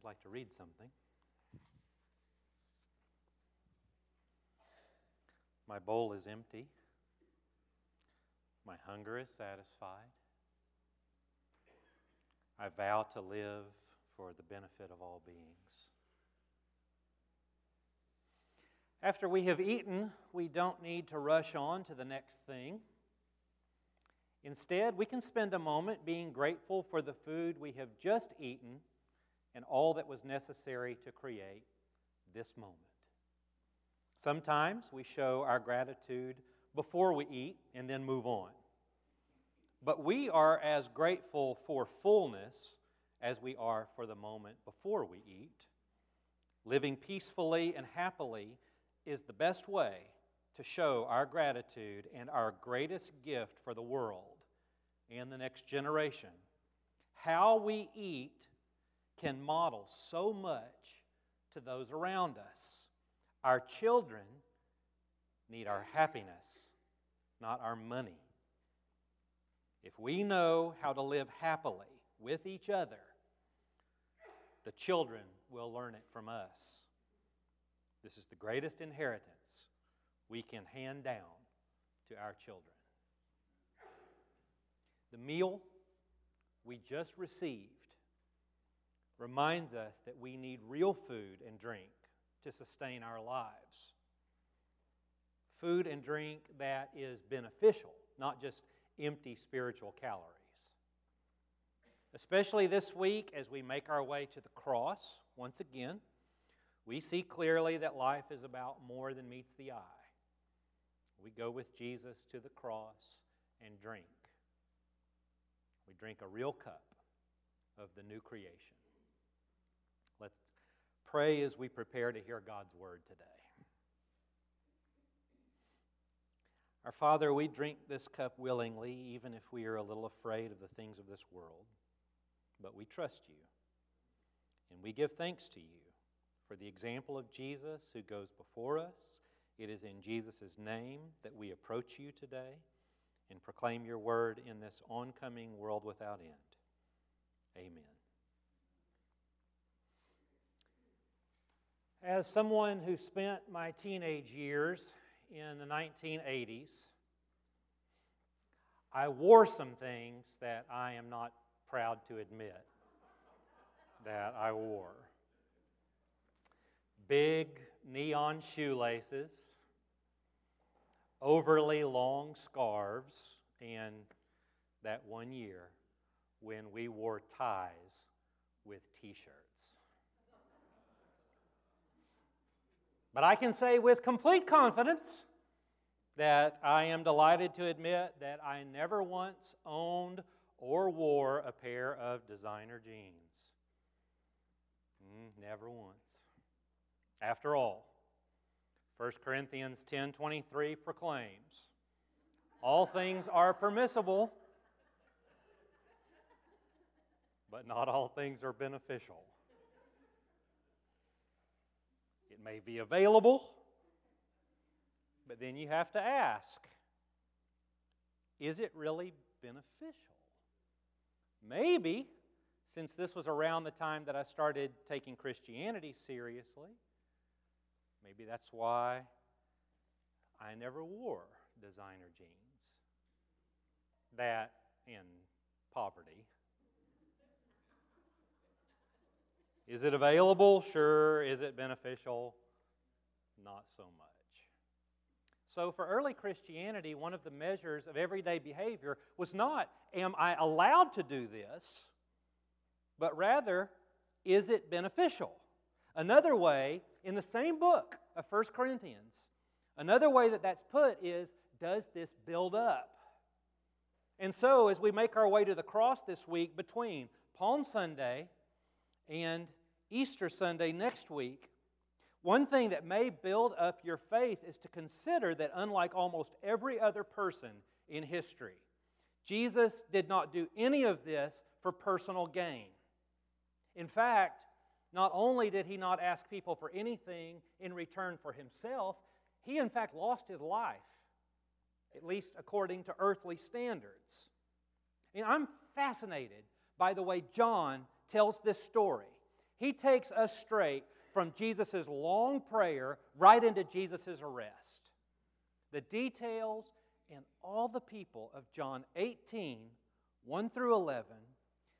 I'd like to read something. My bowl is empty. My hunger is satisfied. I vow to live for the benefit of all beings. After we have eaten, we don't need to rush on to the next thing. Instead, we can spend a moment being grateful for the food we have just eaten and all that was necessary to create this moment. Sometimes we show our gratitude before we eat and then move on. But we are as grateful for fullness as we are for the moment before we eat. Living peacefully and happily is the best way to show our gratitude and our greatest gift for the world and the next generation. How we eat can model so much to those around us. Our children need our happiness, not our money. If we know how to live happily with each other, the children will learn it from us. This is the greatest inheritance we can hand down to our children. The meal we just received reminds us that we need real food and drink to sustain our lives. Food and drink that is beneficial, not just empty spiritual calories. Especially this week, as we make our way to the cross, once again, we see clearly that life is about more than meets the eye. We go with Jesus to the cross and drink. We drink a real cup of the new creation. Let's pray as we prepare to hear God's word today. Our Father, we drink this cup willingly, even if we are a little afraid of the things of this world. But we trust you. And we give thanks to you for the example of Jesus who goes before us. It is in Jesus' name that we approach you today and proclaim your word in this oncoming world without end. Amen. As someone who spent my teenage years in the 1980s, I wore some things that I am not proud to admit that I wore. Big neon shoelaces, overly long scarves, and that one year when we wore ties with t shirts. But I can say with complete confidence that I am delighted to admit that I never once owned or wore a pair of designer jeans. Mm, never once. After all, 1 Corinthians 10:23 proclaims, all things are permissible, but not all things are beneficial. It may be available, but then you have to ask is it really beneficial? Maybe, since this was around the time that I started taking Christianity seriously, maybe that's why I never wore designer jeans. That in poverty. Is it available? Sure. Is it beneficial? Not so much. So, for early Christianity, one of the measures of everyday behavior was not, am I allowed to do this, but rather, is it beneficial? Another way, in the same book of 1 Corinthians, another way that that's put is, does this build up? And so, as we make our way to the cross this week between Palm Sunday and Easter Sunday next week, one thing that may build up your faith is to consider that, unlike almost every other person in history, Jesus did not do any of this for personal gain. In fact, not only did he not ask people for anything in return for himself, he in fact lost his life, at least according to earthly standards. And I'm fascinated by the way John tells this story. He takes us straight from Jesus' long prayer right into Jesus' arrest. The details and all the people of John 18, 1 through 11,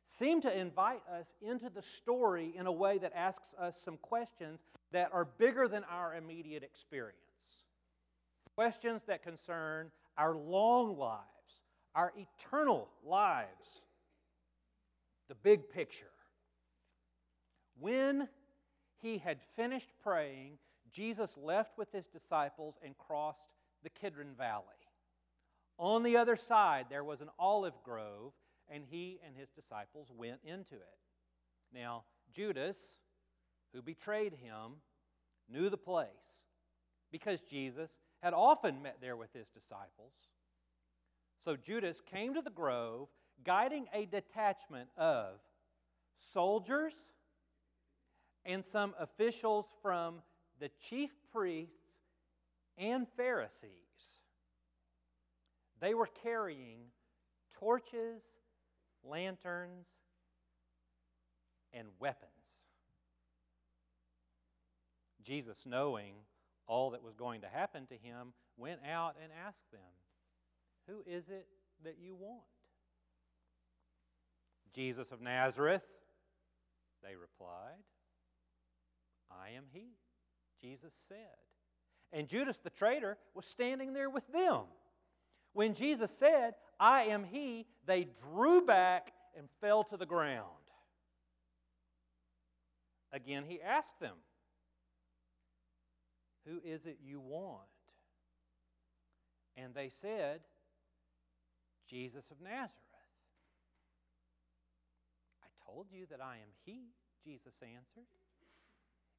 seem to invite us into the story in a way that asks us some questions that are bigger than our immediate experience. Questions that concern our long lives, our eternal lives, the big picture. When he had finished praying, Jesus left with his disciples and crossed the Kidron Valley. On the other side, there was an olive grove, and he and his disciples went into it. Now, Judas, who betrayed him, knew the place because Jesus had often met there with his disciples. So Judas came to the grove, guiding a detachment of soldiers and some officials from the chief priests and Pharisees. They were carrying torches, lanterns, and weapons. Jesus, knowing all that was going to happen to him, went out and asked them, Who is it that you want? Jesus of Nazareth, they replied. I am he, Jesus said. And Judas the traitor was standing there with them. When Jesus said, I am he, they drew back and fell to the ground. Again, he asked them, Who is it you want? And they said, Jesus of Nazareth. I told you that I am he, Jesus answered.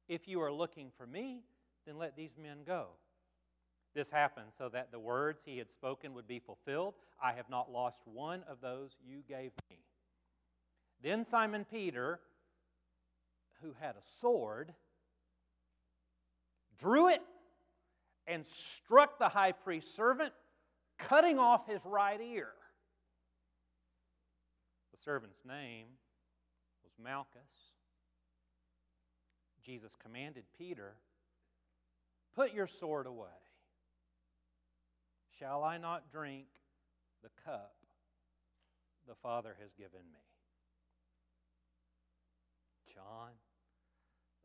If you are looking for me, then let these men go. This happened so that the words he had spoken would be fulfilled. I have not lost one of those you gave me. Then Simon Peter, who had a sword, drew it and struck the high priest's servant, cutting off his right ear. The servant's name was Malchus. Jesus commanded Peter, Put your sword away. Shall I not drink the cup the Father has given me? John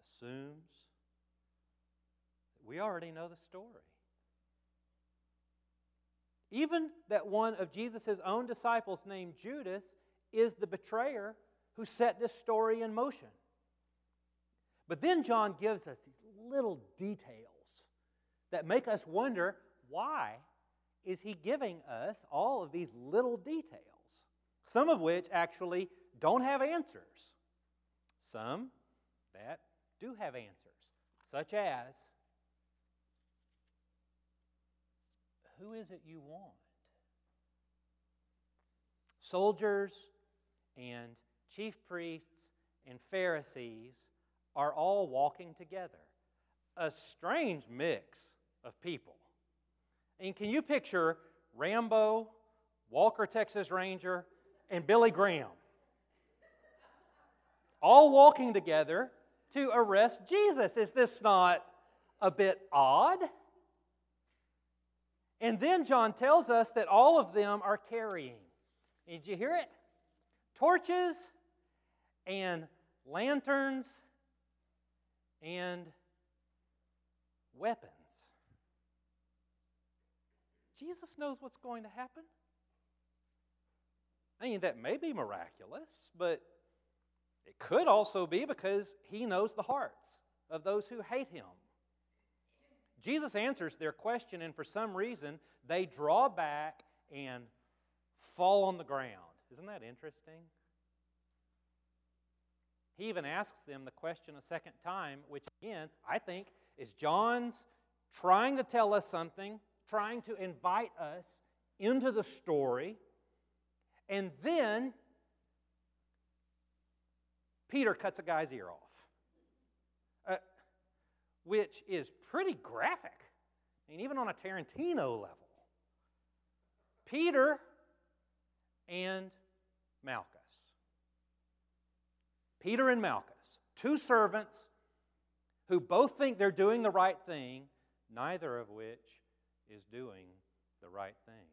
assumes that we already know the story. Even that one of Jesus' own disciples, named Judas, is the betrayer who set this story in motion. But then John gives us these little details that make us wonder why is he giving us all of these little details, some of which actually don't have answers, some that do have answers, such as who is it you want? Soldiers and chief priests and Pharisees are all walking together. A strange mix of people. And can you picture Rambo, Walker, Texas Ranger, and Billy Graham all walking together to arrest Jesus? Is this not a bit odd? And then John tells us that all of them are carrying. Did you hear it? Torches and lanterns and weapons. Jesus knows what's going to happen. I mean, that may be miraculous, but it could also be because he knows the hearts of those who hate him. Jesus answers their question, and for some reason, they draw back and fall on the ground. Isn't that interesting? He even asks them the question a second time, which again, I think, is John's trying to tell us something, trying to invite us into the story. And then Peter cuts a guy's ear off, uh, which is pretty graphic. I mean, even on a Tarantino level. Peter and Malchus. Peter and Malchus, Two servants who both think they're doing the right thing, neither of which is doing the right thing.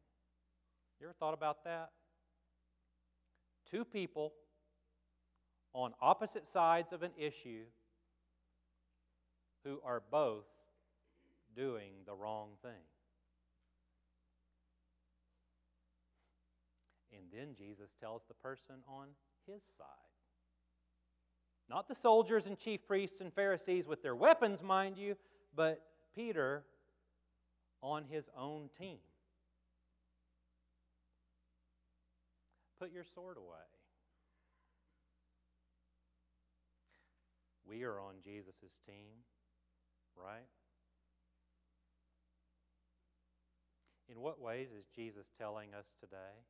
You ever thought about that? Two people on opposite sides of an issue who are both doing the wrong thing. And then Jesus tells the person on his side. Not the soldiers and chief priests and Pharisees with their weapons, mind you, but Peter on his own team. Put your sword away. We are on Jesus' team, right? In what ways is Jesus telling us today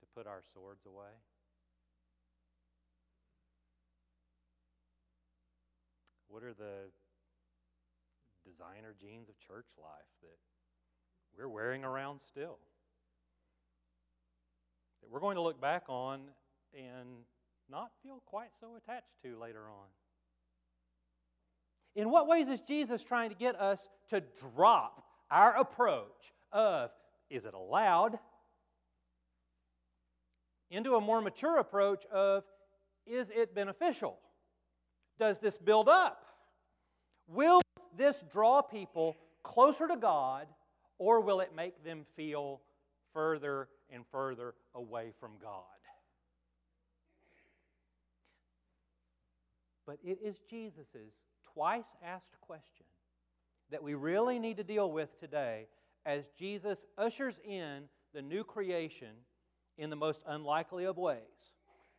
to put our swords away? What are the designer jeans of church life that we're wearing around still? That we're going to look back on and not feel quite so attached to later on. In what ways is Jesus trying to get us to drop our approach of is it allowed into a more mature approach of is it beneficial? Does this build up? Will this draw people closer to God or will it make them feel further and further away from God? But it is Jesus' twice asked question that we really need to deal with today as Jesus ushers in the new creation in the most unlikely of ways.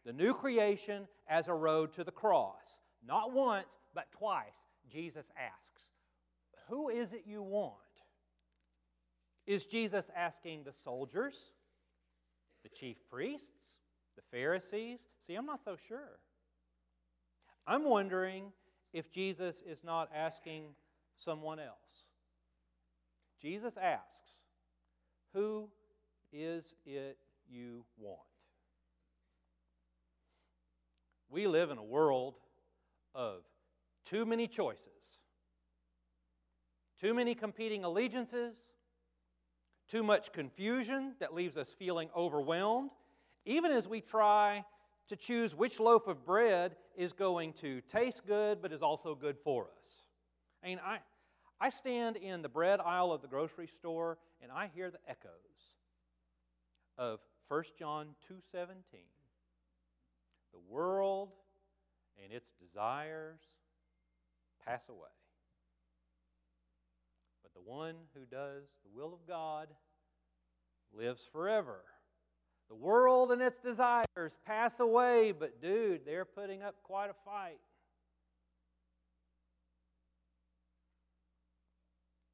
The new creation as a road to the cross. Not once, but twice, Jesus asks, Who is it you want? Is Jesus asking the soldiers, the chief priests, the Pharisees? See, I'm not so sure. I'm wondering if Jesus is not asking someone else. Jesus asks, Who is it you want? We live in a world too many choices, too many competing allegiances, too much confusion that leaves us feeling overwhelmed, even as we try to choose which loaf of bread is going to taste good but is also good for us. I mean, I, I stand in the bread aisle of the grocery store and I hear the echoes of 1 John 2:17. The world and its desires pass away. But the one who does the will of God lives forever. The world and its desires pass away, but dude, they're putting up quite a fight.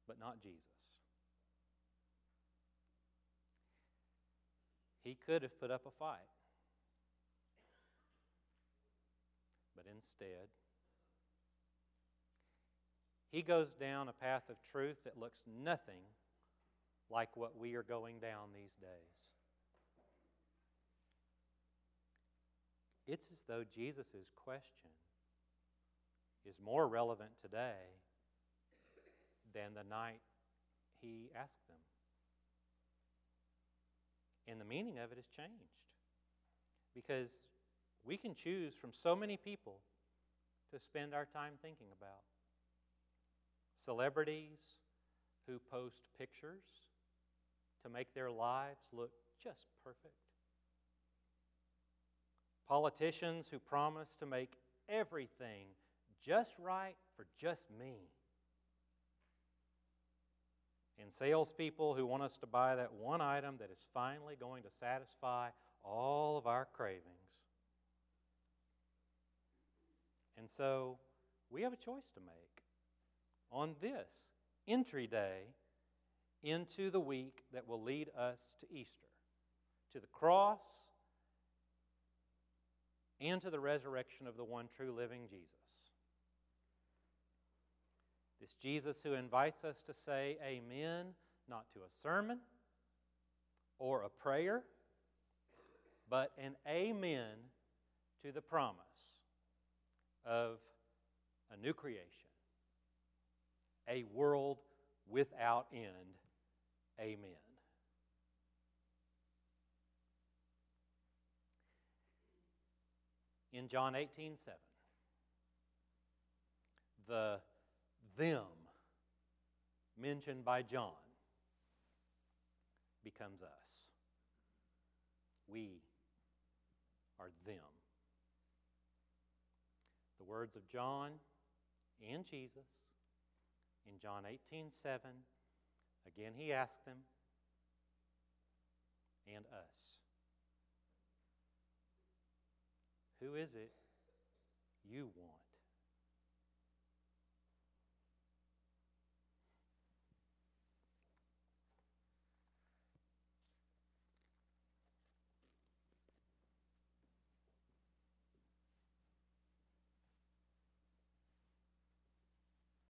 But not Jesus. He could have put up a fight. But instead, he goes down a path of truth that looks nothing like what we are going down these days. It's as though Jesus' question is more relevant today than the night he asked them. And the meaning of it has changed because we can choose from so many people to spend our time thinking about. Celebrities who post pictures to make their lives look just perfect. Politicians who promise to make everything just right for just me, and salespeople who want us to buy that one item that is finally going to satisfy all of our cravings. And so we have a choice to make on this entry day into the week that will lead us to Easter, to the cross and to the resurrection of the one true living Jesus. This Jesus who invites us to say amen, not to a sermon or a prayer, but an amen to the promise of a new creation, a world without end. Amen. In John 18 7, the them mentioned by John becomes us. We are them. The words of John and Jesus in John 18 7. Again, he asked them, and us. Who is it you want?